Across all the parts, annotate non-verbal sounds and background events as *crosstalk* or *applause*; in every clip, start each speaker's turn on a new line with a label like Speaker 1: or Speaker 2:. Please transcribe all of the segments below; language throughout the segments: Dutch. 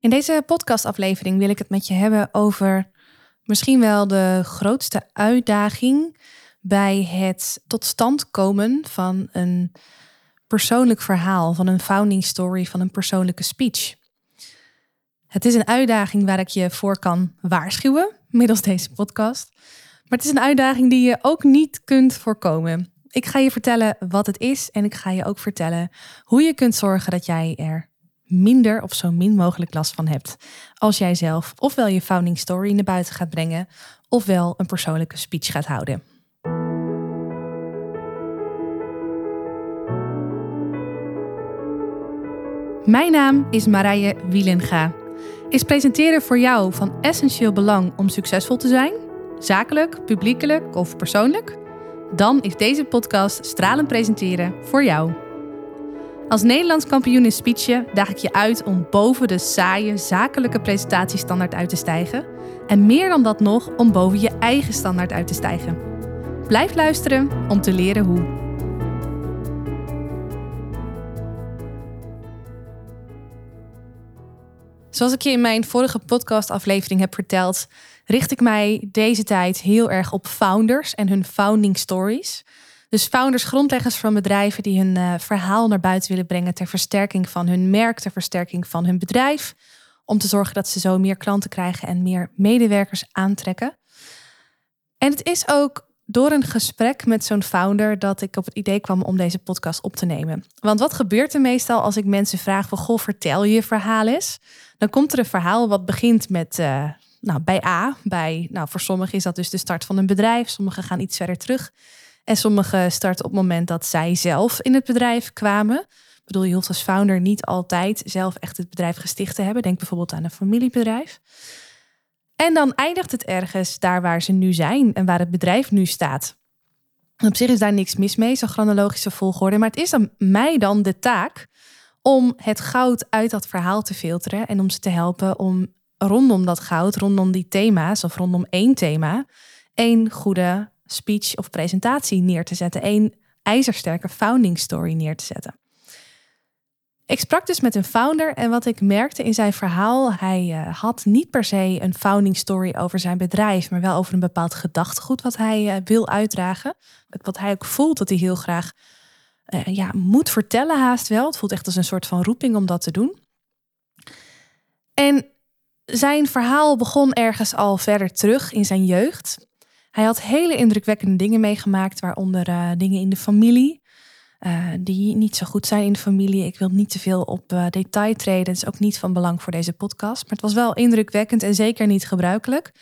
Speaker 1: In deze podcastaflevering wil ik het met je hebben over misschien wel de grootste uitdaging bij het tot stand komen van een persoonlijk verhaal, van een founding story, van een persoonlijke speech. Het is een uitdaging waar ik je voor kan waarschuwen middels deze podcast. Maar het is een uitdaging die je ook niet kunt voorkomen. Ik ga je vertellen wat het is en ik ga je ook vertellen hoe je kunt zorgen dat jij er minder of zo min mogelijk last van hebt. Als jij zelf ofwel je founding story naar buiten gaat brengen, ofwel een persoonlijke speech gaat houden. Mijn naam is Marije Wielenga. Is presenteren voor jou van essentieel belang om succesvol te zijn? Zakelijk, publiekelijk of persoonlijk? Dan is deze podcast Stralend Presenteren voor jou. Als Nederlands kampioen in speechen daag ik je uit om boven de saaie zakelijke presentatiestandaard uit te stijgen. En meer dan dat nog, om boven je eigen standaard uit te stijgen. Blijf luisteren om te leren hoe. Zoals ik je in mijn vorige podcastaflevering heb verteld, richt ik mij deze tijd heel erg op founders en hun founding stories. Dus founders, grondleggers van bedrijven die hun uh, verhaal naar buiten willen brengen ter versterking van hun merk, ter versterking van hun bedrijf. Om te zorgen dat ze zo meer klanten krijgen en meer medewerkers aantrekken. En het is ook door een gesprek met zo'n founder dat ik op het idee kwam om deze podcast op te nemen. Want wat gebeurt er meestal als ik mensen vraag van goh, vertel je verhaal eens? Dan komt er een verhaal wat begint met uh, nou, bij A. Bij, nou, voor sommigen is dat dus de start van een bedrijf. Sommigen gaan iets verder terug. En sommigen starten op het moment dat zij zelf in het bedrijf kwamen. Ik bedoel, je hoeft als founder niet altijd zelf echt het bedrijf gesticht te hebben. Denk bijvoorbeeld aan een familiebedrijf. En dan eindigt het ergens daar waar ze nu zijn en waar het bedrijf nu staat. Op zich is daar niks mis mee, zo'n chronologische volgorde. Maar het is dan mij dan de taak om het goud uit dat verhaal te filteren en om ze te helpen om rondom dat goud, rondom die thema's of rondom één thema, één goede speech of presentatie neer te zetten. Een ijzersterke founding story neer te zetten. Ik sprak dus met een founder en wat ik merkte in zijn verhaal, hij uh, had niet per se een founding story over zijn bedrijf, maar wel over een bepaald gedachtegoed wat hij uh, wil uitdragen. Wat hij ook voelt dat hij heel graag uh, ja, moet vertellen haast wel. Het voelt echt als een soort van roeping om dat te doen. En zijn verhaal begon ergens al verder terug in zijn jeugd. Hij had hele indrukwekkende dingen meegemaakt, waaronder uh, dingen in de familie. Uh, die niet zo goed zijn in de familie. Ik wil niet te veel op uh, detail treden. Is ook niet van belang voor deze podcast. Maar het was wel indrukwekkend en zeker niet gebruikelijk.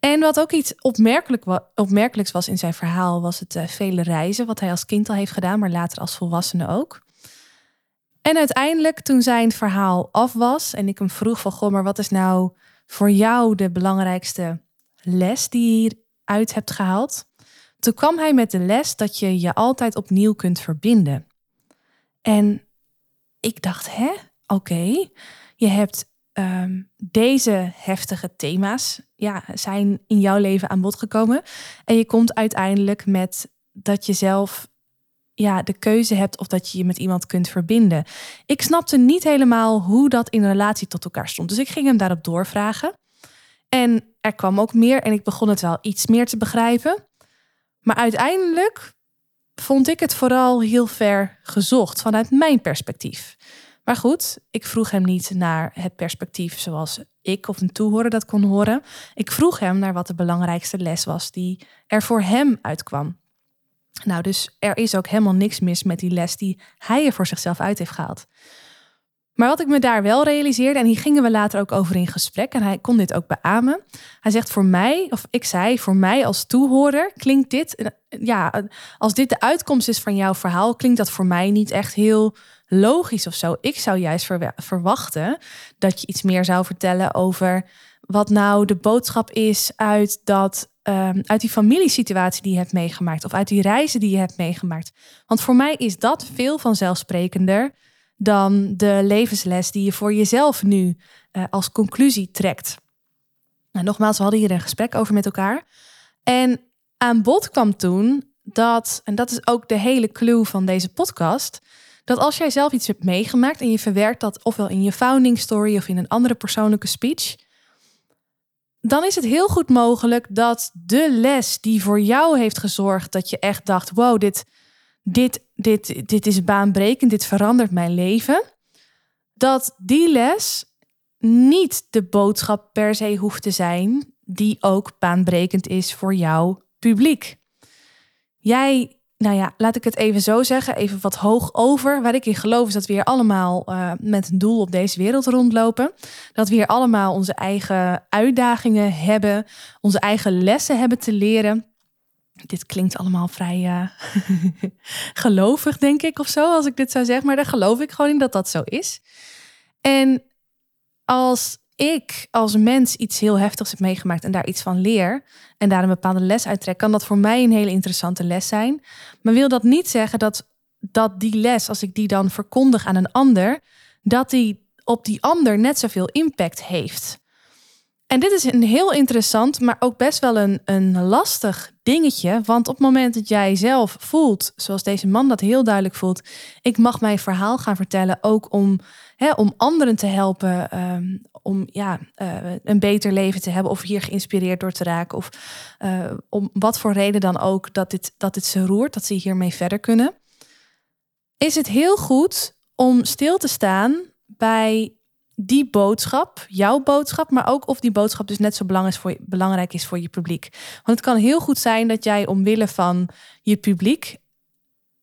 Speaker 1: En wat ook iets opmerkelijk opmerkelijks was in zijn verhaal, was het vele reizen. Wat hij als kind al heeft gedaan, maar later als volwassene ook. En uiteindelijk, toen zijn verhaal af was en ik hem vroeg van, goh, maar wat is nou voor jou de belangrijkste les die hieruit hebt gehaald? Toen kwam hij met de les dat je je altijd opnieuw kunt verbinden. En ik dacht, hè, oké, je hebt um, deze heftige thema's, ja, zijn in jouw leven aan bod gekomen. En je komt uiteindelijk met dat je zelf ja, de keuze hebt of dat je je met iemand kunt verbinden. Ik snapte niet helemaal hoe dat in relatie tot elkaar stond. Dus ik ging hem daarop doorvragen. En er kwam ook meer en ik begon het wel iets meer te begrijpen. Maar uiteindelijk vond ik het vooral heel ver gezocht vanuit mijn perspectief. Maar goed, ik vroeg hem niet naar het perspectief zoals ik of een toehoorder dat kon horen. Ik vroeg hem naar wat de belangrijkste les was die er voor hem uitkwam. Nou, dus er is ook helemaal niks mis met die les die hij er voor zichzelf uit heeft gehaald. Maar wat ik me daar wel realiseerde, en hier gingen we later ook over in gesprek, en hij kon dit ook beamen. Hij zegt voor mij, of ik zei, voor mij als toehoorder klinkt dit, ja, als dit de uitkomst is van jouw verhaal, klinkt dat voor mij niet echt heel logisch of zo. Ik zou juist verwachten dat je iets meer zou vertellen over wat nou de boodschap is uit dat Ehm, uit die familiesituatie die je hebt meegemaakt of uit die reizen die je hebt meegemaakt. Want voor mij is dat veel vanzelfsprekender dan de levensles die je voor jezelf nu uh, als conclusie trekt. Nou, nogmaals, we hadden hier een gesprek over met elkaar. En aan bod kwam toen dat, en dat is ook de hele clue van deze podcast, dat als jij zelf iets hebt meegemaakt en je verwerkt dat ofwel in je founding story of in een andere persoonlijke speech, dan is het heel goed mogelijk dat de les die voor jou heeft gezorgd dat je echt dacht: wow, dit, dit, dit, dit is baanbrekend, dit verandert mijn leven, dat die les niet de boodschap per se hoeft te zijn die ook baanbrekend is voor jouw publiek. Jij nou ja, laat ik het even zo zeggen, even wat hoog over. Waar ik in geloof is dat we hier allemaal uh, met een doel op deze wereld rondlopen. Dat we hier allemaal onze eigen uitdagingen hebben, onze eigen lessen hebben te leren. Dit klinkt allemaal vrij uh, *laughs* gelovig, denk ik, of zo, als ik dit zou zeggen. Maar daar geloof ik gewoon in dat dat zo is. En als ik als mens iets heel heftigs heb meegemaakt en daar iets van leer en daar een bepaalde les uit trek, kan dat voor mij een hele interessante les zijn. Maar wil dat niet zeggen dat, dat die les, als ik die dan verkondig aan een ander, dat die op die ander net zoveel impact heeft. En dit is een heel interessant, maar ook best wel een, een lastig dingetje. Want op het moment dat jij zelf voelt, zoals deze man dat heel duidelijk voelt, ik mag mijn verhaal gaan vertellen, ook om, hè, om anderen te helpen, ehm, om ja, uh, een beter leven te hebben of hier geïnspireerd door te raken. Of uh, om wat voor reden dan ook dat dit, dat dit ze roert, dat ze hiermee verder kunnen. Is het heel goed om stil te staan bij die boodschap, jouw boodschap, maar ook of die boodschap dus net zo belangrijk is voor je, publiek. Want het kan heel goed zijn dat jij omwille van je publiek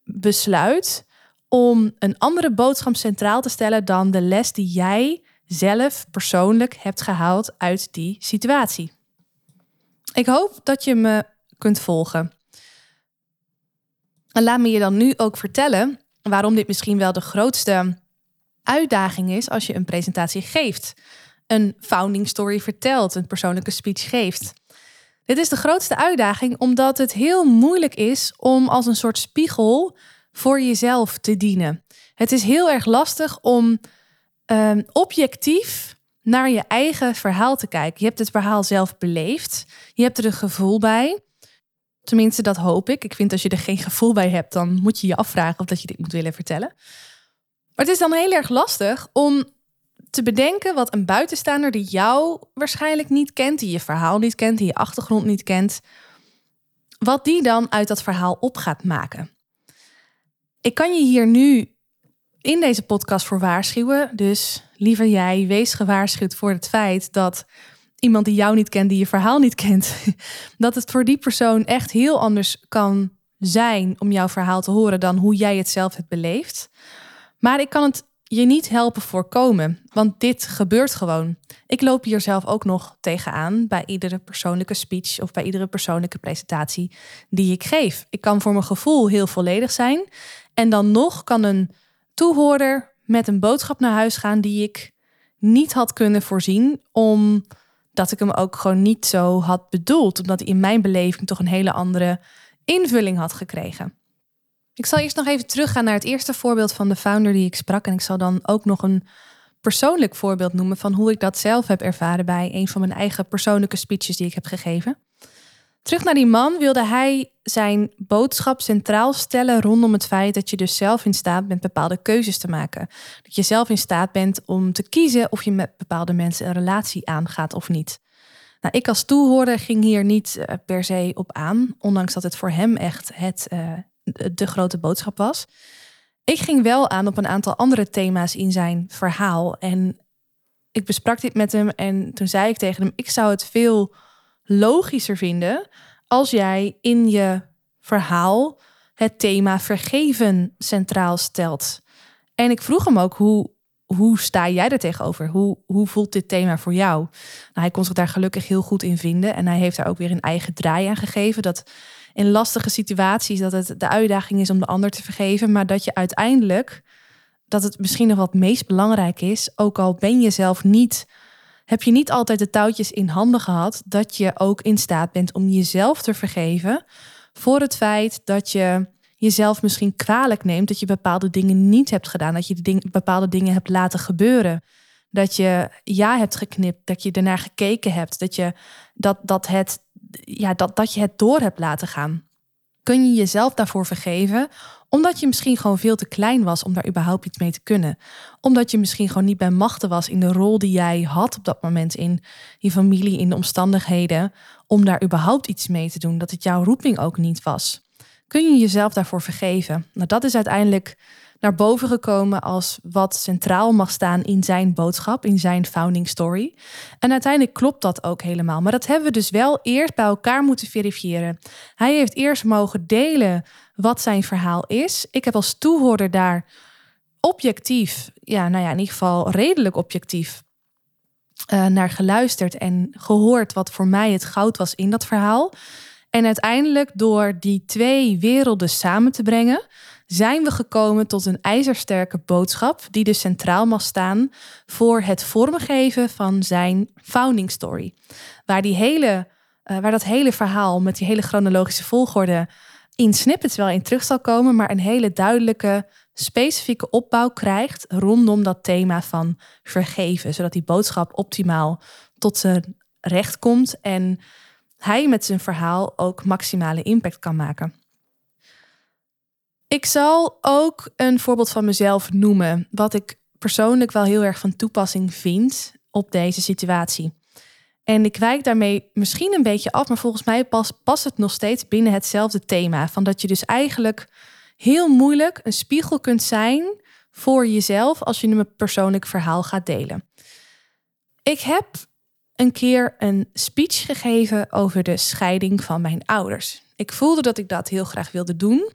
Speaker 1: besluit om een andere boodschap centraal te stellen dan de les die jij zelf persoonlijk hebt gehaald uit die situatie. Ik hoop dat je me kunt volgen. En laat me je dan nu ook vertellen waarom dit misschien wel de grootste uitdaging is als je een presentatie geeft, een founding story vertelt, een persoonlijke speech geeft. Dit is de grootste uitdaging omdat het heel moeilijk is om als een soort spiegel voor jezelf te dienen. Het is heel erg lastig om um, objectief naar je eigen verhaal te kijken. Je hebt het verhaal zelf beleefd. Je hebt er een gevoel bij. Tenminste, dat hoop ik. Ik vind als je er geen gevoel bij hebt, dan moet je je afvragen of dat je dit moet willen vertellen. Maar het is dan heel erg lastig om te bedenken wat een buitenstaander die jou waarschijnlijk niet kent, die je verhaal niet kent, die je achtergrond niet kent, wat die dan uit dat verhaal op gaat maken. Ik kan je hier nu in deze podcast voor waarschuwen. Dus liever jij, wees gewaarschuwd voor het feit dat iemand die jou niet kent, die je verhaal niet kent, *laughs* dat het voor die persoon echt heel anders kan zijn om jouw verhaal te horen dan hoe jij het zelf hebt beleefd. Maar ik kan het je niet helpen voorkomen, want dit gebeurt gewoon. Ik loop hier zelf ook nog tegenaan bij iedere persoonlijke speech of bij iedere persoonlijke presentatie die ik geef. Ik kan voor mijn gevoel heel volledig zijn en dan nog kan een toehoorder met een boodschap naar huis gaan die ik niet had kunnen voorzien, omdat ik hem ook gewoon niet zo had bedoeld, omdat hij in mijn beleving toch een hele andere invulling had gekregen. Ik zal eerst nog even teruggaan naar het eerste voorbeeld van de founder die ik sprak en ik zal dan ook nog een persoonlijk voorbeeld noemen van hoe ik dat zelf heb ervaren bij een van mijn eigen persoonlijke speeches die ik heb gegeven. Terug naar die man wilde hij zijn boodschap centraal stellen rondom het feit dat je dus zelf in staat bent bepaalde keuzes te maken. Dat je zelf in staat bent om te kiezen of je met bepaalde mensen een relatie aangaat of niet. Nou, ik als toehoorder ging hier niet eh, per se op aan, ondanks dat het voor hem echt het, uh, de grote boodschap was. Ik ging wel aan op een aantal andere thema's in zijn verhaal. En ik besprak dit met hem en toen zei ik tegen hem: Ik zou het veel logischer vinden als jij in je verhaal het thema vergeven centraal stelt. En ik vroeg hem ook hoe, hoe sta jij er tegenover? Hoe, hoe voelt dit thema voor jou? Nou, hij kon zich daar gelukkig heel goed in vinden en hij heeft daar ook weer een eigen draai aan gegeven. Dat in lastige situaties dat het de uitdaging is om de ander te vergeven, maar dat je uiteindelijk dat het misschien nog wat meest belangrijk is, ook al ben je zelf niet heb je niet altijd de touwtjes in handen gehad dat je ook in staat bent om jezelf te vergeven voor het feit dat je jezelf misschien kwalijk neemt dat je bepaalde dingen niet hebt gedaan, dat je ding, bepaalde dingen hebt laten gebeuren. Dat je ja hebt geknipt, dat je ernaar gekeken hebt, dat je, dat, dat het, ja, dat, dat je het door hebt laten gaan. Kun je jezelf daarvoor vergeven, Omdat je misschien gewoon veel te klein was om daar überhaupt iets mee te kunnen. Omdat je misschien gewoon niet bij machten was in de rol die jij had op dat moment in je familie, in de omstandigheden, om daar überhaupt iets mee te doen. Dat het jouw roeping ook niet was. Kun je jezelf daarvoor vergeven? Nou, dat is uiteindelijk naar boven gekomen als wat centraal mag staan in zijn boodschap, in zijn founding story. En uiteindelijk klopt dat ook helemaal. Maar dat hebben we dus wel eerst bij elkaar moeten verifiëren. Hij heeft eerst mogen delen wat zijn verhaal is. Ik heb als toehoorder daar objectief, ja, nou ja, in ieder geval redelijk objectief uh, naar geluisterd en gehoord wat voor mij het goud was in dat verhaal. En uiteindelijk door die twee werelden samen te brengen, zijn we gekomen tot een ijzersterke boodschap die dus centraal mag staan voor het vormgeven van zijn founding story. Waar, die hele, uh, waar dat hele verhaal met die hele chronologische volgorde in snippets wel in terug zal komen, maar een hele duidelijke, specifieke opbouw krijgt rondom dat thema van vergeven, zodat die boodschap optimaal tot zijn recht komt en hij met zijn verhaal ook maximale impact kan maken. Ik zal ook een voorbeeld van mezelf noemen, wat ik persoonlijk wel heel erg van toepassing vind op deze situatie. En ik wijk daarmee misschien een beetje af, maar volgens mij past, het nog steeds binnen hetzelfde thema. Van dat je dus eigenlijk heel moeilijk een spiegel kunt zijn voor jezelf als je een persoonlijk verhaal gaat delen. Ik heb een keer een speech gegeven over de scheiding van mijn ouders. Ik voelde dat ik dat heel graag wilde doen.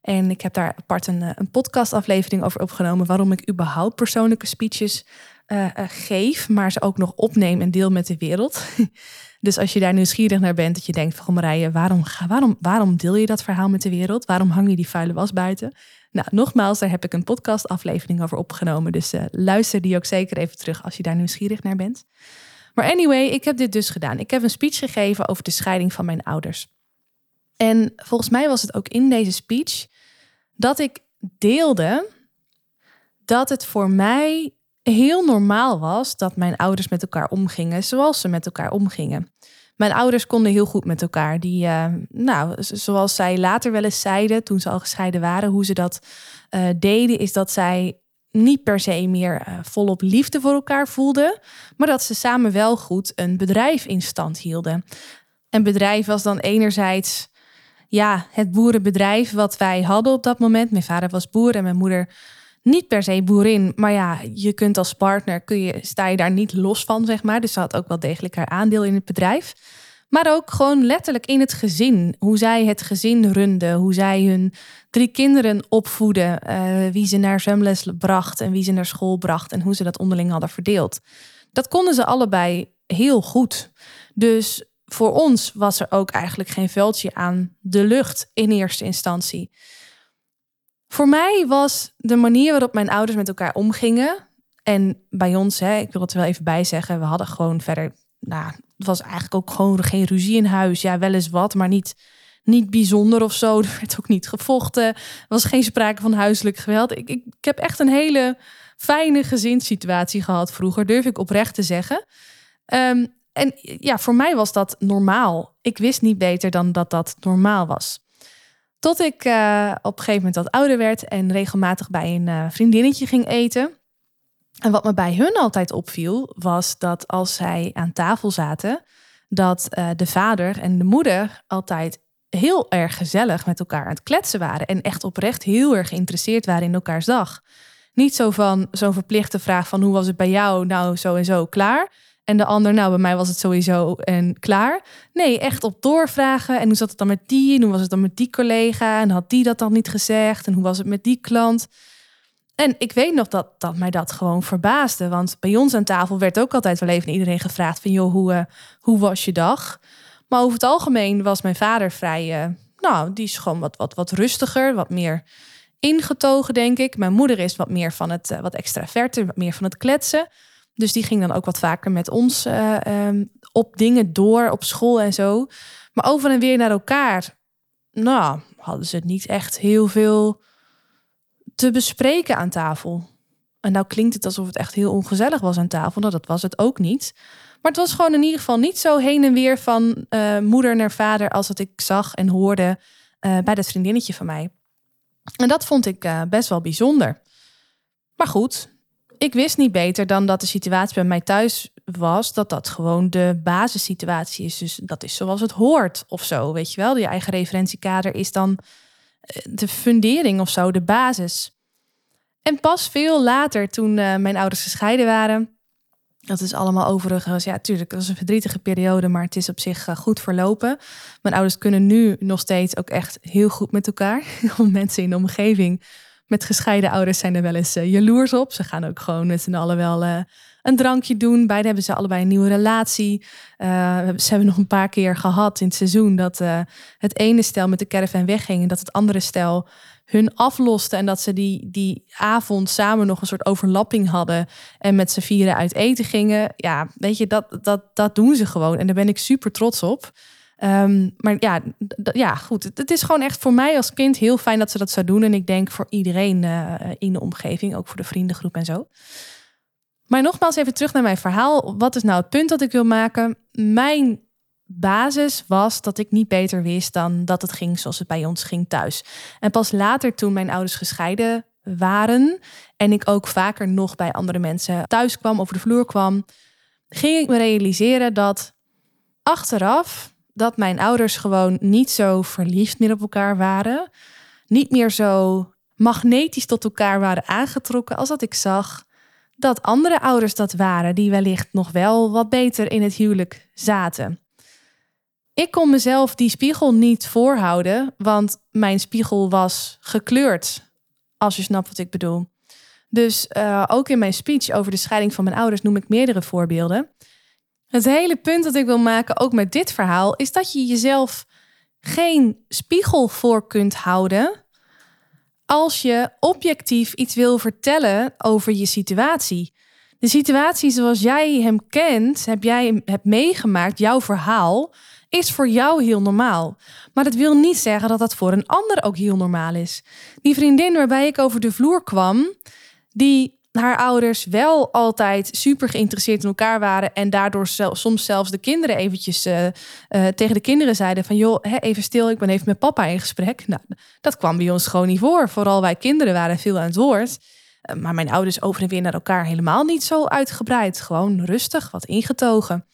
Speaker 1: En ik heb daar apart een, eh, een podcastaflevering over opgenomen. Waarom ik überhaupt persoonlijke speeches uh, geef, maar ze ook nog opneem en deel met de wereld. *laughs* dus als je daar nieuwsgierig naar bent, dat je denkt van Marije, waarom, waarom, waarom deel je dat verhaal met de wereld? Waarom hang je die vuile was buiten? Nou, nogmaals, daar heb ik een podcastaflevering over opgenomen. Dus luister die ook zeker even terug als je daar nieuwsgierig naar bent. Maar anyway, ik heb dit dus gedaan. Ik heb een speech gegeven over de scheiding van mijn ouders. En volgens mij was het ook in deze speech dat ik deelde dat het voor mij heel normaal was dat mijn ouders met elkaar omgingen zoals ze met elkaar omgingen. Mijn ouders konden heel goed met elkaar. Die, uh, nou, zoals zij later wel eens zeiden, toen ze al gescheiden waren, hoe ze dat uh, deden, is dat zij niet per se meer uh, volop liefde voor elkaar voelden, maar dat ze samen wel goed een bedrijf in stand hielden. Een bedrijf was dan enerzijds ja, het boerenbedrijf wat wij hadden op dat moment. Mijn vader was boer en mijn moeder niet per se boerin. Maar ja, je kunt als partner, kun je, sta je daar niet los van, zeg maar. Dus ze had ook wel degelijk haar aandeel in het bedrijf. Maar ook gewoon letterlijk in het gezin. Hoe zij het gezin runden. Hoe zij hun drie kinderen opvoeden. Uh, wie ze naar zwemles bracht en wie ze naar school bracht. En hoe ze dat onderling hadden verdeeld. Dat konden ze allebei heel goed. Dus voor ons was er ook eigenlijk geen veldje aan de lucht in eerste instantie. Voor mij was de manier waarop mijn ouders met elkaar omgingen. En bij ons, hè, ik wil het wel even bijzeggen, we hadden gewoon verder. Nou, het was eigenlijk ook gewoon geen ruzie in huis. Ja, wel eens wat, maar niet, niet bijzonder of zo. *laughs* Er werd ook niet gevochten. Er was geen sprake van huiselijk geweld. Ik, ik, heb echt een hele fijne gezinssituatie gehad vroeger, durf ik oprecht te zeggen. Um, en ja, voor mij was dat normaal. Ik wist niet beter dan dat dat normaal was. Tot ik uh, op een gegeven moment wat ouder werd en regelmatig bij een uh, vriendinnetje ging eten. En wat me bij hun altijd opviel, was dat als zij aan tafel zaten, dat uh, de vader en de moeder altijd heel erg gezellig met elkaar aan het kletsen waren. En echt oprecht heel erg geïnteresseerd waren in elkaars dag. Niet zo van zo'n verplichte vraag van hoe was het bij jou? Nou, zo en zo, klaar. En de ander, nou, bij mij was het sowieso en klaar. Nee, echt op doorvragen. En hoe zat het dan met die? En hoe was het dan met die collega? En had die dat dan niet gezegd? En hoe was het met die klant? En ik weet nog dat, dat mij dat gewoon verbaasde. Want bij ons aan tafel werd ook altijd wel even iedereen gevraagd van... joh, hoe, uh, hoe was je dag? Maar over het algemeen was mijn vader vrij... Uh, nou, die is gewoon wat, wat, wat rustiger, wat meer ingetogen, denk ik. Mijn moeder is wat meer van het uh, wat extraverter, wat meer van het kletsen. Dus die ging dan ook wat vaker met ons uh, um, op dingen door, op school en zo. Maar over en weer naar elkaar, nou, hadden ze het niet echt heel veel te bespreken aan tafel. En nou klinkt het alsof het echt heel ongezellig was aan tafel. Nou, dat was het ook niet. Maar het was gewoon in ieder geval niet zo heen en weer van uh, moeder naar vader als dat ik zag en hoorde uh, bij dat vriendinnetje van mij. En dat vond ik best wel bijzonder. Maar goed, ik wist niet beter dan dat de situatie bij mij thuis was, dat dat gewoon de basissituatie is. Dus dat is zoals het hoort of zo, weet je wel. Je eigen referentiekader is dan eh, de fundering of zo, de basis. En pas veel later, toen uh, mijn ouders gescheiden waren, dat is allemaal overigens, ja, tuurlijk, dat was een verdrietige periode, maar het is op zich uh, goed verlopen. Mijn ouders kunnen nu nog steeds ook echt heel goed met elkaar. *laughs* Mensen in de omgeving met gescheiden ouders zijn er wel eens uh, jaloers op. Ze gaan ook gewoon met z'n allen wel uh, een drankje doen. Beiden hebben ze allebei een nieuwe relatie. Uh, ze hebben nog een paar keer gehad in het seizoen dat het ene stel met de caravan wegging en dat het andere stel hun afloste en dat ze die, die avond samen nog een soort overlapping hadden en met z'n vieren uit eten gingen. Ja, weet je, dat, dat, dat doen ze gewoon en daar ben ik super trots op. Um, maar ja, ja, goed. Het, is gewoon echt voor mij als kind heel fijn dat ze dat zou doen. En ik denk voor iedereen uh, in de omgeving, ook voor de vriendengroep en zo. Maar nogmaals even terug naar mijn verhaal. Wat is nou het punt dat ik wil maken? Mijn basis was dat ik niet beter wist dan dat het ging zoals het bij ons ging thuis. En pas later, toen mijn ouders gescheiden waren en ik ook vaker nog bij andere mensen thuis kwam, over de vloer kwam, ging ik me realiseren dat achteraf dat mijn ouders gewoon niet zo verliefd meer op elkaar waren. Niet meer zo magnetisch tot elkaar waren aangetrokken als dat ik zag dat andere ouders dat waren, die wellicht nog wel wat beter in het huwelijk zaten. Ik kon mezelf die spiegel niet voorhouden, want mijn spiegel was gekleurd, als je snapt wat ik bedoel. Dus uh, ook in mijn speech over de scheiding van mijn ouders noem ik meerdere voorbeelden. Het hele punt dat ik wil maken, ook met dit verhaal, is dat je jezelf geen spiegel voor kunt houden als je objectief iets wil vertellen over je situatie. De situatie zoals jij hem kent, heb jij hem hebt meegemaakt, jouw verhaal, is voor jou heel normaal. Maar dat wil niet zeggen dat dat voor een ander ook heel normaal is. Die vriendin waarbij ik over de vloer kwam, die haar ouders wel altijd super geïnteresseerd in elkaar waren. En daardoor soms zelfs de kinderen eventjes uh, uh, tegen de kinderen zeiden van... joh, hè, even stil, ik ben even met papa in gesprek. Nou, dat kwam bij ons gewoon niet voor. Vooral wij kinderen waren veel aan het woord. Uh, maar mijn ouders over en weer naar elkaar helemaal niet zo uitgebreid. Gewoon rustig, wat ingetogen.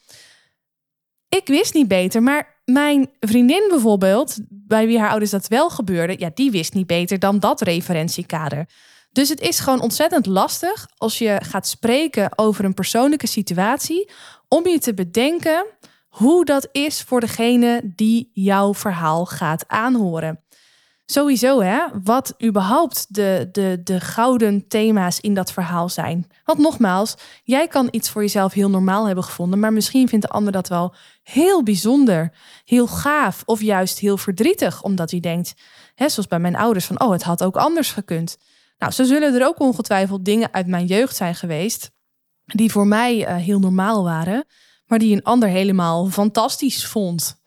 Speaker 1: Ik wist niet beter, maar mijn vriendin bijvoorbeeld... bij wie haar ouders dat wel gebeurde... ja, die wist niet beter dan dat referentiekader... Dus het is gewoon ontzettend lastig als je gaat spreken over een persoonlijke situatie, om je te bedenken hoe dat is voor degene die jouw verhaal gaat aanhoren. Sowieso, hè, wat überhaupt de, de, de gouden thema's in dat verhaal zijn. Want nogmaals, jij kan iets voor jezelf heel normaal hebben gevonden, maar misschien vindt de ander dat wel heel bijzonder, heel gaaf of juist heel verdrietig, omdat hij denkt, hè, zoals bij mijn ouders, van oh, het had ook anders gekund. Nou, zo zullen er ook ongetwijfeld dingen uit mijn jeugd zijn geweest die voor mij uh, heel normaal waren, maar die een ander helemaal fantastisch vond.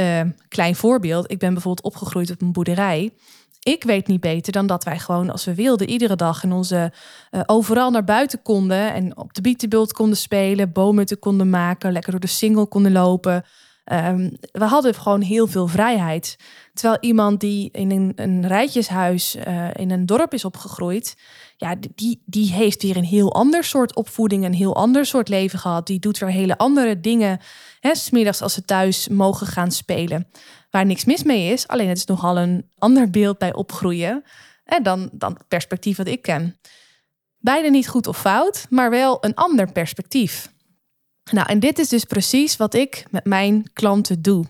Speaker 1: Uh, klein voorbeeld, ik ben bijvoorbeeld opgegroeid op een boerderij. Ik weet niet beter dan dat wij gewoon als we wilden iedere dag in onze uh, overal naar buiten konden en op de bietenbult konden spelen, bomen te konden maken, lekker door de singel konden lopen. Um, we hadden gewoon heel veel vrijheid. Terwijl iemand die in een, een rijtjeshuis uh, in een dorp is opgegroeid, ja, die, die heeft weer een heel ander soort opvoeding, een heel ander soort leven gehad. Die doet weer hele andere dingen. Hè, smiddags als ze thuis mogen gaan spelen. Waar niks mis mee is. Alleen het is nogal een ander beeld bij opgroeien hè, dan, dan het perspectief wat ik ken. Beide niet goed of fout, maar wel een ander perspectief. Nou, en dit is dus precies wat ik met mijn klanten doe.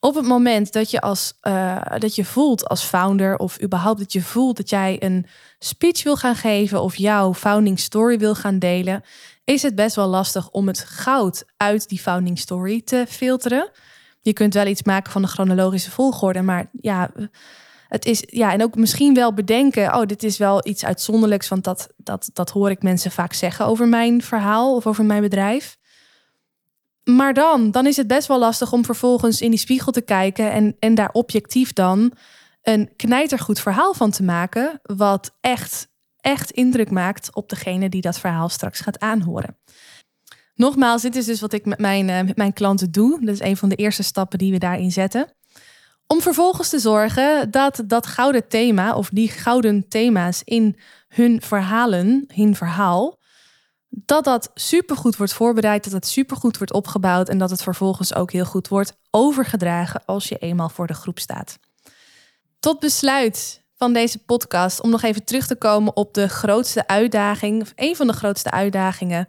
Speaker 1: Op het moment dat je, als, uh, dat je voelt als founder, of überhaupt dat je voelt dat jij een speech wil gaan geven of jouw founding story wil gaan delen, is het best wel lastig om het goud uit die founding story te filteren. Je kunt wel iets maken van de chronologische volgorde, maar ja, het is ja, en ook misschien wel bedenken: oh, dit is wel iets uitzonderlijks, want dat, dat, dat hoor ik mensen vaak zeggen over mijn verhaal of over mijn bedrijf. Maar dan, dan is het best wel lastig om vervolgens in die spiegel te kijken en, en daar objectief dan een knijtergoed verhaal van te maken, wat echt, echt indruk maakt op degene die dat verhaal straks gaat aanhoren. Nogmaals, dit is dus wat ik met mijn, uh, met mijn klanten doe. Dat is een van de eerste stappen die we daarin zetten. Om vervolgens te zorgen dat dat gouden thema of die gouden thema's in hun verhalen, hun verhaal, dat dat supergoed wordt voorbereid, dat het supergoed wordt opgebouwd en dat het vervolgens ook heel goed wordt overgedragen als je eenmaal voor de groep staat. Tot besluit van deze podcast om nog even terug te komen op de grootste uitdaging, of een van de grootste uitdagingen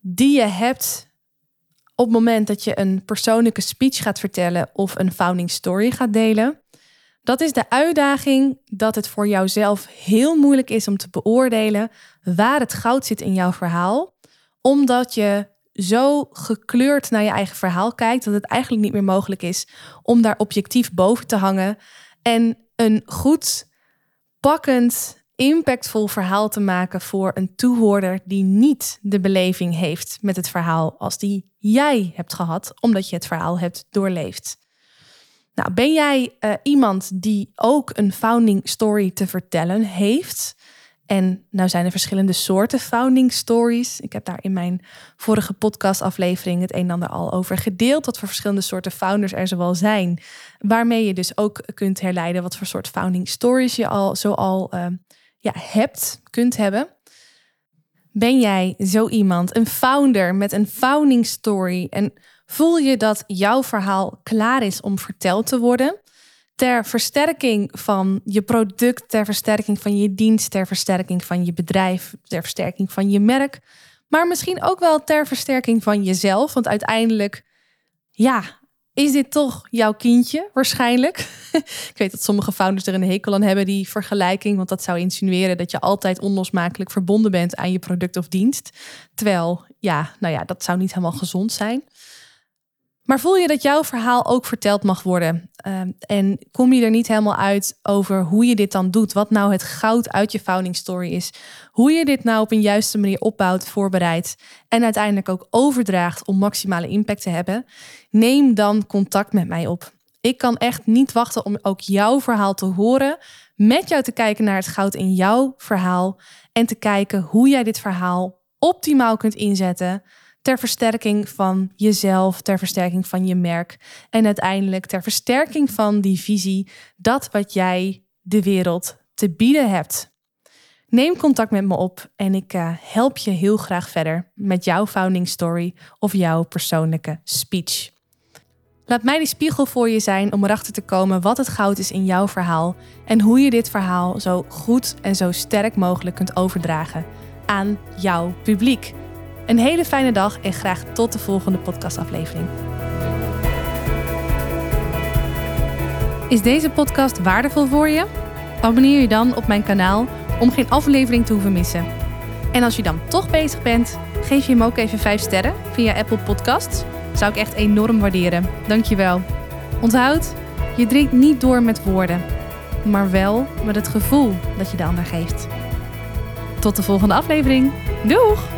Speaker 1: die je hebt op het moment dat je een persoonlijke speech gaat vertellen of een founding story gaat delen. Dat is de uitdaging dat het voor jouzelf heel moeilijk is om te beoordelen waar het goud zit in jouw verhaal, omdat je zo gekleurd naar je eigen verhaal kijkt dat het eigenlijk niet meer mogelijk is om daar objectief boven te hangen en een goed, pakkend, impactvol verhaal te maken voor een toehoorder die niet de beleving heeft met het verhaal als die jij hebt gehad, omdat je het verhaal hebt doorleefd. Nou, ben jij uh, iemand die ook een founding story te vertellen heeft? En nou zijn er verschillende soorten founding stories. Ik heb daar in mijn vorige podcastaflevering het een en ander al over gedeeld. Wat voor verschillende soorten founders er zoal zijn. Waarmee je dus ook kunt herleiden wat voor soort founding stories je al zo al uh, ja, hebt, kunt hebben. Ben jij zo iemand, een founder met een founding story? En voel je dat jouw verhaal klaar is om verteld te worden? ter versterking van je product, ter versterking van je dienst, ter versterking van je bedrijf, ter versterking van je merk, maar misschien ook wel ter versterking van jezelf. Want uiteindelijk, ja, is dit toch jouw kindje waarschijnlijk? *laughs* Ik weet dat sommige founders er een hekel aan hebben, die vergelijking, want dat zou insinueren dat je altijd onlosmakelijk verbonden bent aan je product of dienst. Terwijl, ja, nou ja, dat zou niet helemaal gezond zijn. Maar voel je dat jouw verhaal ook verteld mag worden? Ehm, en kom je er niet helemaal uit over hoe je dit dan doet? Wat nou het goud uit je founding story is? Hoe je dit nou op een juiste manier opbouwt, voorbereidt en uiteindelijk ook overdraagt om maximale impact te hebben? Neem dan contact met mij op. Ik kan echt niet wachten om ook jouw verhaal te horen, met jou te kijken naar het goud in jouw verhaal en te kijken hoe jij dit verhaal optimaal kunt inzetten ter versterking van jezelf, ter versterking van je merk en uiteindelijk ter versterking van die visie, dat wat jij de wereld te bieden hebt. Neem contact met me op en ik uh, help je heel graag verder met jouw founding story of jouw persoonlijke speech. Laat mij die spiegel voor je zijn om erachter te komen wat het goud is in jouw verhaal en hoe je dit verhaal zo goed en zo sterk mogelijk kunt overdragen aan jouw publiek. Een hele fijne dag en graag tot de volgende podcastaflevering. Is deze podcast waardevol voor je? Abonneer je dan op mijn kanaal om geen aflevering te hoeven missen. En als je dan toch bezig bent, geef je hem ook even 5 sterren via Apple Podcasts. Zou ik echt enorm waarderen. Dankjewel. Onthoud, je drinkt niet door met woorden, maar wel met het gevoel dat je de ander geeft. Tot de volgende aflevering. Doeg!